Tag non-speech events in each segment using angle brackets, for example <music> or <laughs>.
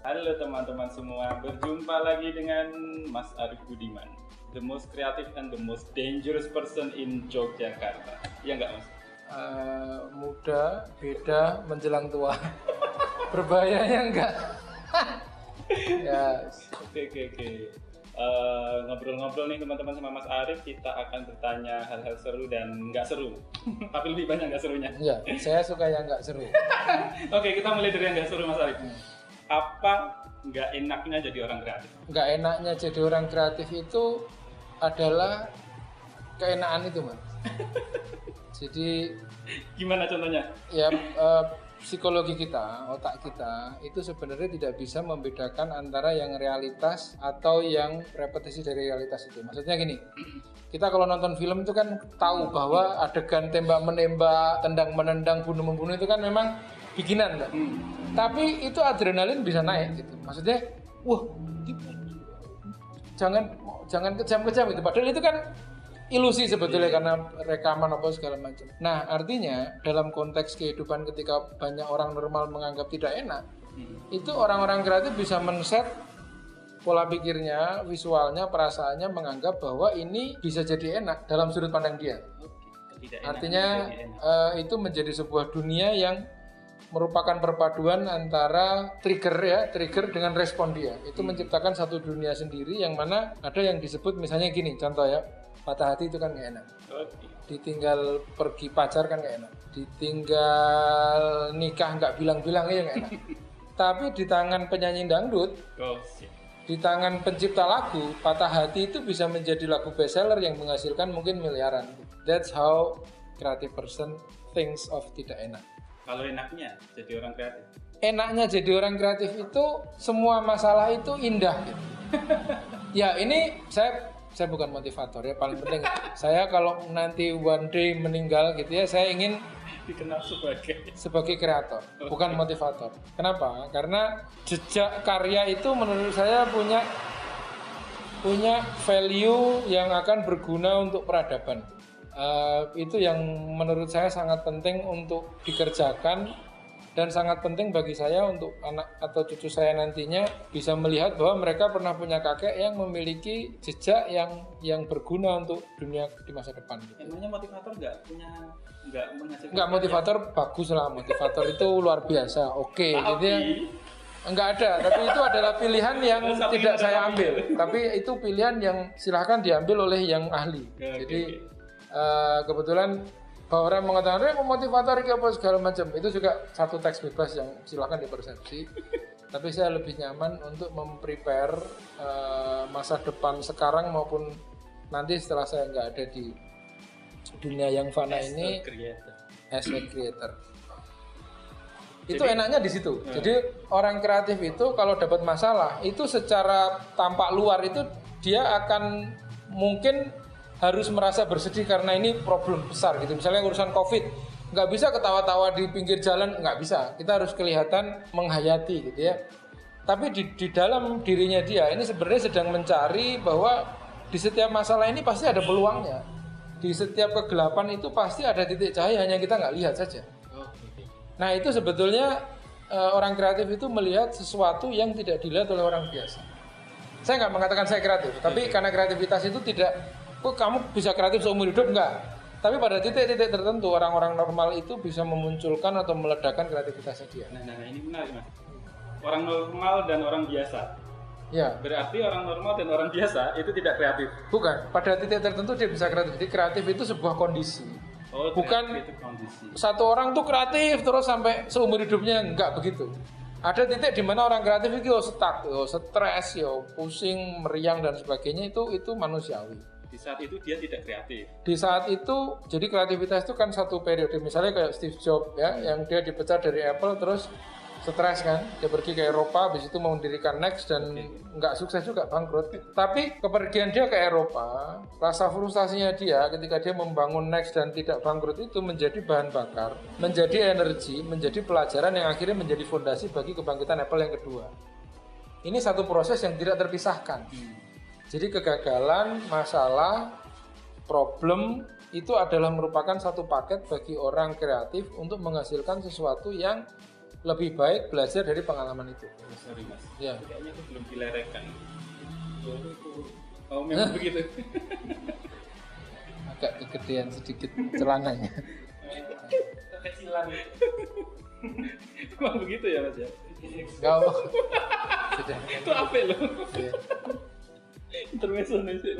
Halo teman-teman semua, berjumpa lagi dengan Mas Arif Budiman, the most creative and the most dangerous person in Yogyakarta. Iya nggak Mas? Uh, muda, beda, menjelang tua. <laughs> Berbahayanya enggak? <laughs> ya. Oke oke oke. Eh, ngobrol-ngobrol nih teman-teman sama Mas Arif, kita akan bertanya hal-hal seru dan nggak seru. <laughs> Tapi lebih banyak nggak serunya. Iya, saya suka yang nggak seru. Oke, kita mulai dari yang nggak seru Mas Arif. Hmm. Apa nggak enaknya jadi orang kreatif? Nggak enaknya jadi orang kreatif itu adalah keenakan itu, Mas. <laughs> jadi gimana contohnya? Ya, uh, psikologi kita, otak kita itu sebenarnya tidak bisa membedakan antara yang realitas atau yang repetisi dari realitas itu. Maksudnya gini, kita kalau nonton film itu kan tahu bahwa adegan tembak menembak, tendang menendang, bunuh membunuh itu kan memang bikinan kan. Hmm. Tapi itu adrenalin bisa naik gitu. Maksudnya, wah, jangan jangan kejam-kejam itu. Padahal itu kan ilusi sebetulnya karena rekaman apa segala macam. Nah, artinya dalam konteks kehidupan ketika banyak orang normal menganggap tidak enak, hmm. itu orang-orang kreatif bisa men-set pola pikirnya, visualnya, perasaannya menganggap bahwa ini bisa jadi enak dalam sudut pandang dia. Artinya uh, itu menjadi sebuah dunia yang merupakan perpaduan antara trigger ya, trigger dengan respon dia. Itu hmm. menciptakan satu dunia sendiri yang mana ada yang disebut misalnya gini, contoh ya patah hati itu kan gak enak. Ditinggal pergi pacar kan gak enak. Ditinggal nikah nggak bilang-bilang ya gak enak. <laughs> Tapi di tangan penyanyi dangdut di tangan pencipta lagu patah hati itu bisa menjadi lagu bestseller yang menghasilkan mungkin miliaran. That's how creative person thinks of tidak enak kalau enaknya jadi orang kreatif. Enaknya jadi orang kreatif itu semua masalah itu indah. Gitu. <laughs> ya ini saya saya bukan motivator ya paling penting. Saya kalau nanti one day meninggal gitu ya saya ingin dikenal sebagai sebagai kreator bukan motivator. Kenapa? Karena jejak karya itu menurut saya punya punya value yang akan berguna untuk peradaban uh, itu yang menurut saya sangat penting untuk dikerjakan dan sangat penting bagi saya untuk anak atau cucu saya nantinya bisa melihat bahwa mereka pernah punya kakek yang memiliki jejak yang yang berguna untuk dunia di masa depan. Gitu. Emangnya motivator nggak punya nggak menghasilkan? Nggak motivator ya? bagus lah motivator itu luar biasa. Oke, okay, gitu ya. Enggak ada, tapi itu adalah pilihan yang tidak saya ambil. tapi itu pilihan yang silahkan diambil oleh yang ahli. Jadi okay. Uh, kebetulan bahwa orang mengatakan eh motivator apa segala macam itu juga satu teks bebas yang silahkan dipersepsi <laughs> tapi saya lebih nyaman untuk memprepare uh, masa depan sekarang maupun nanti setelah saya nggak ada di dunia yang fana as ini creator. as a creator itu jadi, enaknya di situ hmm. jadi orang kreatif itu kalau dapat masalah itu secara tampak luar itu dia akan mungkin harus merasa bersedih karena ini problem besar gitu. Misalnya urusan COVID, nggak bisa ketawa-tawa di pinggir jalan, nggak bisa. Kita harus kelihatan menghayati gitu ya. Tapi di, di dalam dirinya dia ini sebenarnya sedang mencari bahwa di setiap masalah ini pasti ada peluangnya. Di setiap kegelapan itu pasti ada titik cahaya, hanya kita nggak lihat saja. Nah itu sebetulnya uh, orang kreatif itu melihat sesuatu yang tidak dilihat oleh orang biasa. Saya nggak mengatakan saya kreatif, tapi karena kreativitas itu tidak kok kamu bisa kreatif seumur hidup enggak tapi pada titik-titik tertentu orang-orang normal itu bisa memunculkan atau meledakkan kreativitasnya dia nah, nah, nah ini menarik mas orang normal dan orang biasa Ya. Berarti orang normal dan orang biasa itu tidak kreatif. Bukan. Pada titik tertentu dia bisa kreatif. Jadi kreatif itu sebuah kondisi. Oh, bukan itu kondisi. Satu orang tuh kreatif terus sampai seumur hidupnya enggak begitu. Ada titik di mana orang kreatif itu oh, stuck, oh, stres, yo, pusing, meriang dan sebagainya itu itu manusiawi di saat itu dia tidak kreatif. Di saat itu jadi kreativitas itu kan satu periode misalnya kayak Steve Jobs ya hmm. yang dia dipecat dari Apple terus stres kan dia pergi ke Eropa habis itu mau mendirikan Next dan nggak sukses juga bangkrut tapi kepergian dia ke Eropa rasa frustasinya dia ketika dia membangun Next dan tidak bangkrut itu menjadi bahan bakar menjadi energi menjadi pelajaran yang akhirnya menjadi fondasi bagi kebangkitan Apple yang kedua ini satu proses yang tidak terpisahkan hmm. Jadi kegagalan, masalah, problem itu adalah merupakan satu paket bagi orang kreatif untuk menghasilkan sesuatu yang lebih baik belajar dari pengalaman itu. Oh, sorry mas, Ya. kayaknya itu belum dilereken. Oh memang begitu. <laughs> Agak kegedean sedikit celananya. Kecilan. Emang <laughs> begitu ya mas ya? Gak. Itu apa loh? Intermezzo nih sih.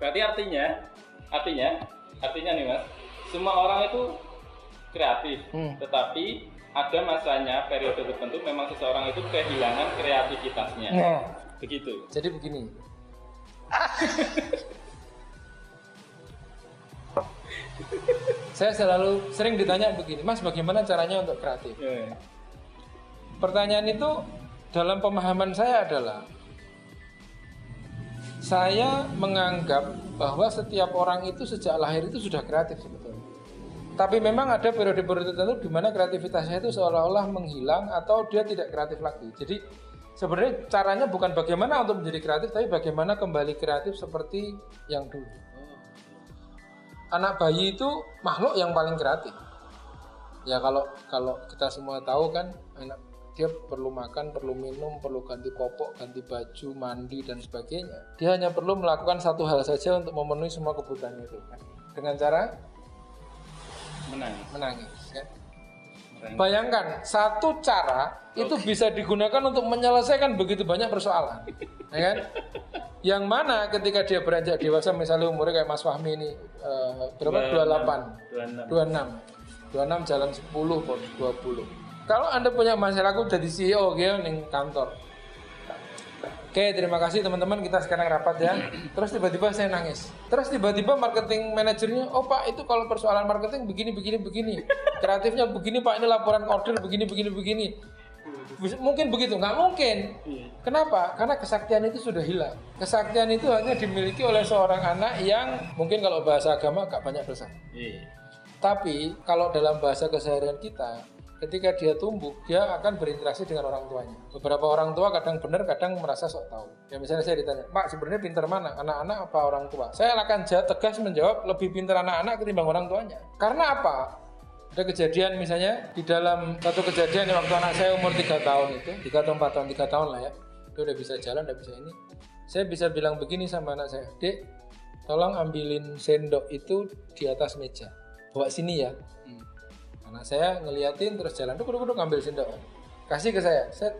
Berarti artinya, artinya, artinya nih mas, semua orang itu kreatif, Hmm. tetapi ada masanya periode tertentu memang seseorang itu kehilangan kreativitasnya. Nah, Begitu. jadi begini. Saya selalu sering ditanya begini, Mas, bagaimana caranya untuk kreatif? Ya. Pertanyaan itu dalam pemahaman saya adalah saya menganggap bahwa setiap orang itu sejak lahir itu sudah kreatif sebetulnya. Tapi memang ada periode-periode tertentu di mana kreativitasnya itu seolah-olah menghilang atau dia tidak kreatif lagi. Jadi sebenarnya caranya bukan bagaimana untuk menjadi kreatif, tapi bagaimana kembali kreatif seperti yang dulu. Anak bayi itu makhluk yang paling kreatif. Ya kalau kalau kita semua tahu kan anak dia perlu makan, perlu minum, perlu ganti popok, ganti baju, mandi dan sebagainya. Dia hanya perlu melakukan satu hal saja untuk memenuhi semua kebutuhan itu. Dengan cara Menangis. menangis ya. Menangis. Bayangkan satu cara itu bisa digunakan untuk menyelesaikan begitu banyak persoalan, ya kan? Yang mana ketika dia beranjak dewasa, misalnya umurnya kayak Mas Fahmi ini eh, berapa? 28, 26. 26, 26 jalan 10 kok 20. Kalau anda punya masalah aku jadi CEO gitu nih kantor. Oke, terima kasih teman-teman. Kita sekarang rapat ya. Terus tiba-tiba saya nangis. Terus tiba-tiba marketing manajernya, oh pak itu kalau persoalan marketing begini, begini, begini. Kreatifnya begini pak, ini laporan order begini, begini, begini. Mungkin begitu? Nggak mungkin. Iya. Kenapa? Karena kesaktian itu sudah hilang. Kesaktian itu hanya dimiliki oleh seorang anak yang mungkin kalau bahasa agama gak banyak dosa. Iya. Tapi kalau dalam bahasa keseharian kita, ketika dia tumbuh, dia akan berinteraksi dengan orang tuanya. Beberapa orang tua kadang benar, kadang merasa sok tahu. Ya misalnya saya ditanya, Pak sebenarnya pinter mana? Anak-anak apa orang tua? Saya akan tegas menjawab lebih pinter anak-anak ketimbang orang tuanya. Karena apa? Ada kejadian misalnya di dalam satu kejadian waktu anak saya umur 3 tahun itu, 3 atau 4 tahun, 3 tahun lah ya. Dia udah bisa jalan, udah bisa ini. Saya bisa bilang begini sama anak saya, Dek, tolong ambilin sendok itu di atas meja. Bawa sini ya. Hmm. Anak saya ngeliatin terus jalan, duduk duduk ambil sendok. Kasih ke saya. Set.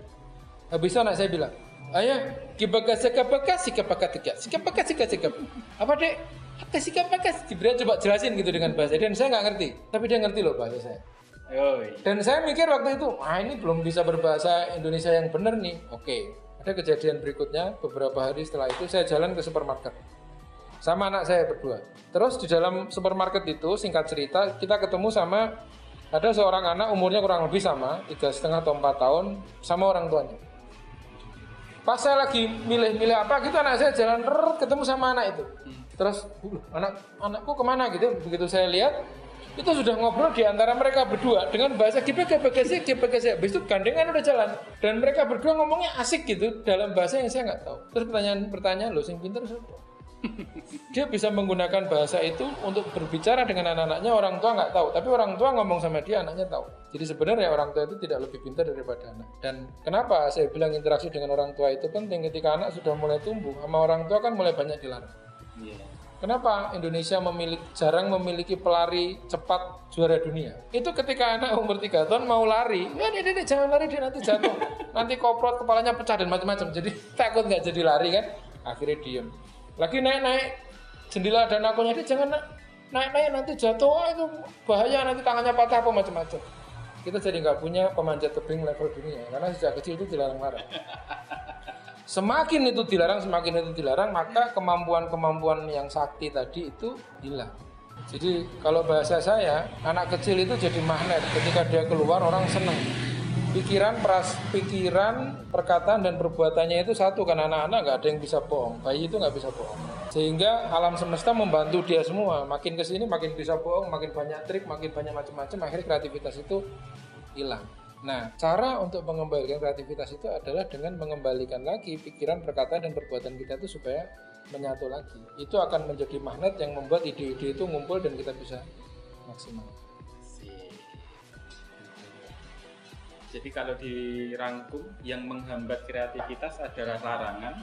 Habis itu anak saya bilang, ayah, kibaga sekabaga sikapaka tiga, sikapaka sika sikap. Apa dek? Apa sikapaka? Dia coba jelasin gitu dengan bahasa dan saya nggak ngerti, tapi dia ngerti loh bahasa saya. Yoi. Dan saya mikir waktu itu, ah ini belum bisa berbahasa Indonesia yang benar nih. Oke, ada kejadian berikutnya beberapa hari setelah itu saya jalan ke supermarket sama anak saya berdua. Terus di dalam supermarket itu singkat cerita kita ketemu sama ada seorang anak umurnya kurang lebih sama tiga setengah atau empat tahun sama orang tuanya. Pas saya lagi milih-milih apa gitu anak saya jalan rrrt, ketemu sama anak itu. Terus "Uh, anak anakku ke mana? gitu. Begitu saya lihat itu sudah ngobrol di antara mereka berdua dengan bahasa GPG GPG GPG habis itu gandengan udah jalan. Dan mereka berdua ngomongnya asik gitu dalam bahasa yang saya nggak tahu. Terus pertanyaan pertanyaan lo sing pinter siapa dia bisa menggunakan bahasa itu untuk berbicara dengan anak-anaknya orang tua nggak tahu tapi orang tua ngomong sama dia anaknya tahu jadi sebenarnya orang tua itu tidak lebih pintar daripada anak dan kenapa saya bilang interaksi dengan orang tua itu penting ketika anak sudah mulai tumbuh sama orang tua kan mulai banyak dilarang Iya. Kenapa Indonesia memiliki jarang memiliki pelari cepat juara dunia? Itu ketika anak umur 3 tahun mau lari, ya dia, dia, jangan lari dia nanti jatuh, nanti koprot kepalanya pecah dan macam-macam. Jadi <laughs> takut nggak jadi lari kan? Akhirnya diem. Lagi naik-naik jendela dan akunya dia jangan na- naik-naik nanti jatuh, Wah, itu bahaya nanti tangannya patah apa macam-macam. Kita jadi nggak punya pemanjat tebing level dunia karena sejak kecil itu dilarang-larang. <laughs> Semakin itu dilarang, semakin itu dilarang, maka kemampuan-kemampuan yang sakti tadi itu hilang. Jadi kalau bahasa saya, anak kecil itu jadi magnet. Ketika dia keluar orang seneng. Pikiran, peras, pikiran, perkataan dan perbuatannya itu satu kan anak-anak nggak ada yang bisa bohong. Bayi itu nggak bisa bohong. Sehingga alam semesta membantu dia semua. Makin ke sini makin bisa bohong, makin banyak trik, makin banyak macam-macam. Akhirnya kreativitas itu hilang. Nah, cara untuk mengembalikan kreativitas itu adalah dengan mengembalikan lagi pikiran, perkataan, dan perbuatan kita itu supaya menyatu lagi. Itu akan menjadi magnet yang membuat ide-ide itu ngumpul dan kita bisa maksimal. Jadi kalau dirangkum yang menghambat kreativitas adalah larangan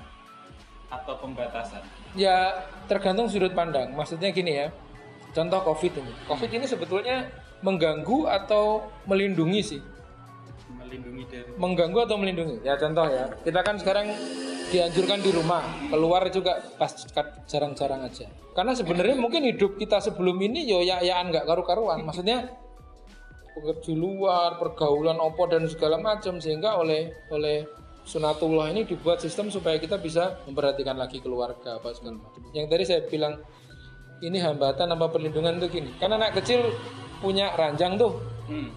atau pembatasan. Ya tergantung sudut pandang. Maksudnya gini ya. Contoh COVID ini. COVID ini sebetulnya mengganggu atau melindungi sih? Melindungi dari Mengganggu atau melindungi? Ya contoh ya. Kita kan sekarang dianjurkan di rumah, keluar juga pas jarang-jarang aja. Karena sebenarnya mungkin hidup kita sebelum ini yo ya yaan nggak karu-karuan. Maksudnya di luar, pergaulan opo dan segala macam sehingga oleh oleh sunatullah ini dibuat sistem supaya kita bisa memperhatikan lagi keluarga apa segala macam. Yang tadi saya bilang ini hambatan apa perlindungan tuh gini. Karena anak kecil punya ranjang tuh Hmm.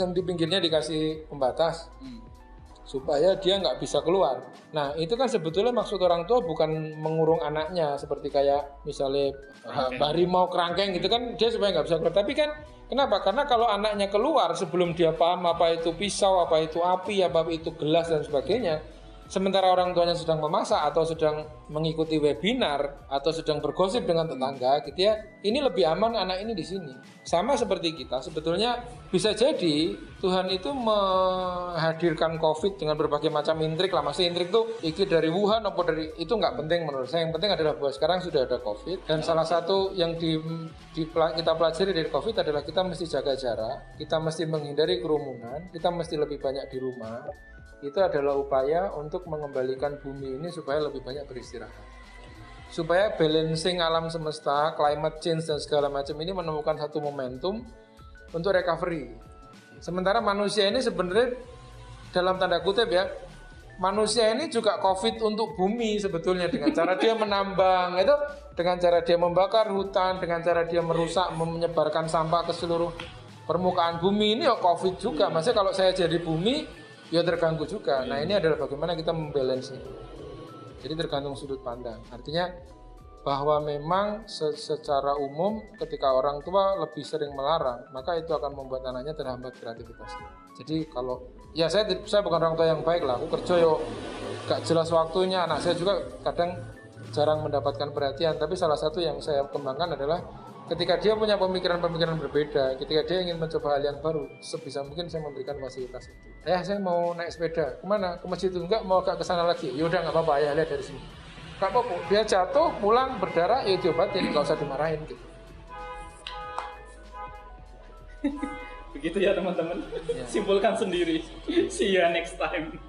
yang di pinggirnya dikasih pembatas Hmm. Supaya dia nggak bisa keluar. Nah itu kan sebetulnya maksud orang tua bukan mengurung anaknya seperti kayak misalnya uh, Kerangkeng. harimau kerangkeng gitu kan dia supaya nggak bisa keluar. Tapi kan kenapa? Karena kalau anaknya keluar sebelum dia paham apa itu pisau, apa itu api, apa itu gelas dan sebagainya, sementara orang tuanya sedang memasak atau sedang mengikuti webinar atau sedang bergosip dengan tetangga gitu ya ini lebih aman anak ini di sini. Sama seperti kita sebetulnya bisa jadi Tuhan itu menghadirkan COVID dengan berbagai macam intrik lah. Masih intrik tuh iki dari Wuhan apa dari itu nggak penting menurut saya. Yang penting adalah bahwa sekarang sudah ada COVID. Dan salah satu yang di, di- kita pelajari dari COVID adalah kita mesti jaga jarak kita mesti menghindari kerumunan kita mesti lebih banyak di rumah itu adalah upaya untuk mengembalikan bumi ini supaya lebih banyak beristirahat. Supaya balancing alam semesta, climate change dan segala macam ini menemukan satu momentum untuk recovery. Sementara manusia ini sebenarnya dalam tanda kutip ya, manusia ini juga covid untuk bumi sebetulnya dengan cara dia <laughs> menambang itu dengan cara dia membakar hutan, dengan cara dia merusak, menyebarkan sampah ke seluruh permukaan bumi ini ya covid juga. Maksudnya kalau saya jadi bumi ya terganggu juga. Nah ini adalah bagaimana kita membalance Jadi tergantung sudut pandang. Artinya bahwa memang se- secara umum ketika orang tua lebih sering melarang, maka itu akan membuat anaknya terhambat kreativitasnya. Jadi kalau ya saya saya bukan orang tua yang baik lah, aku kerja yo gak jelas waktunya, anak saya juga kadang jarang mendapatkan perhatian. Tapi salah satu yang saya kembangkan adalah ketika dia punya pemikiran-pemikiran berbeda, ketika dia ingin mencoba hal yang baru, sebisa mungkin saya memberikan fasilitas itu. Ya saya mau naik sepeda, ke mana? Ke masjid itu enggak, mau agak ke sana lagi. Yaudah nggak apa-apa, ya lihat dari sini. Gak apa-apa, dia jatuh, pulang, berdarah, ya diobatin, nggak usah dimarahin gitu. Begitu ya teman-teman. Simpulkan sendiri. See you next time.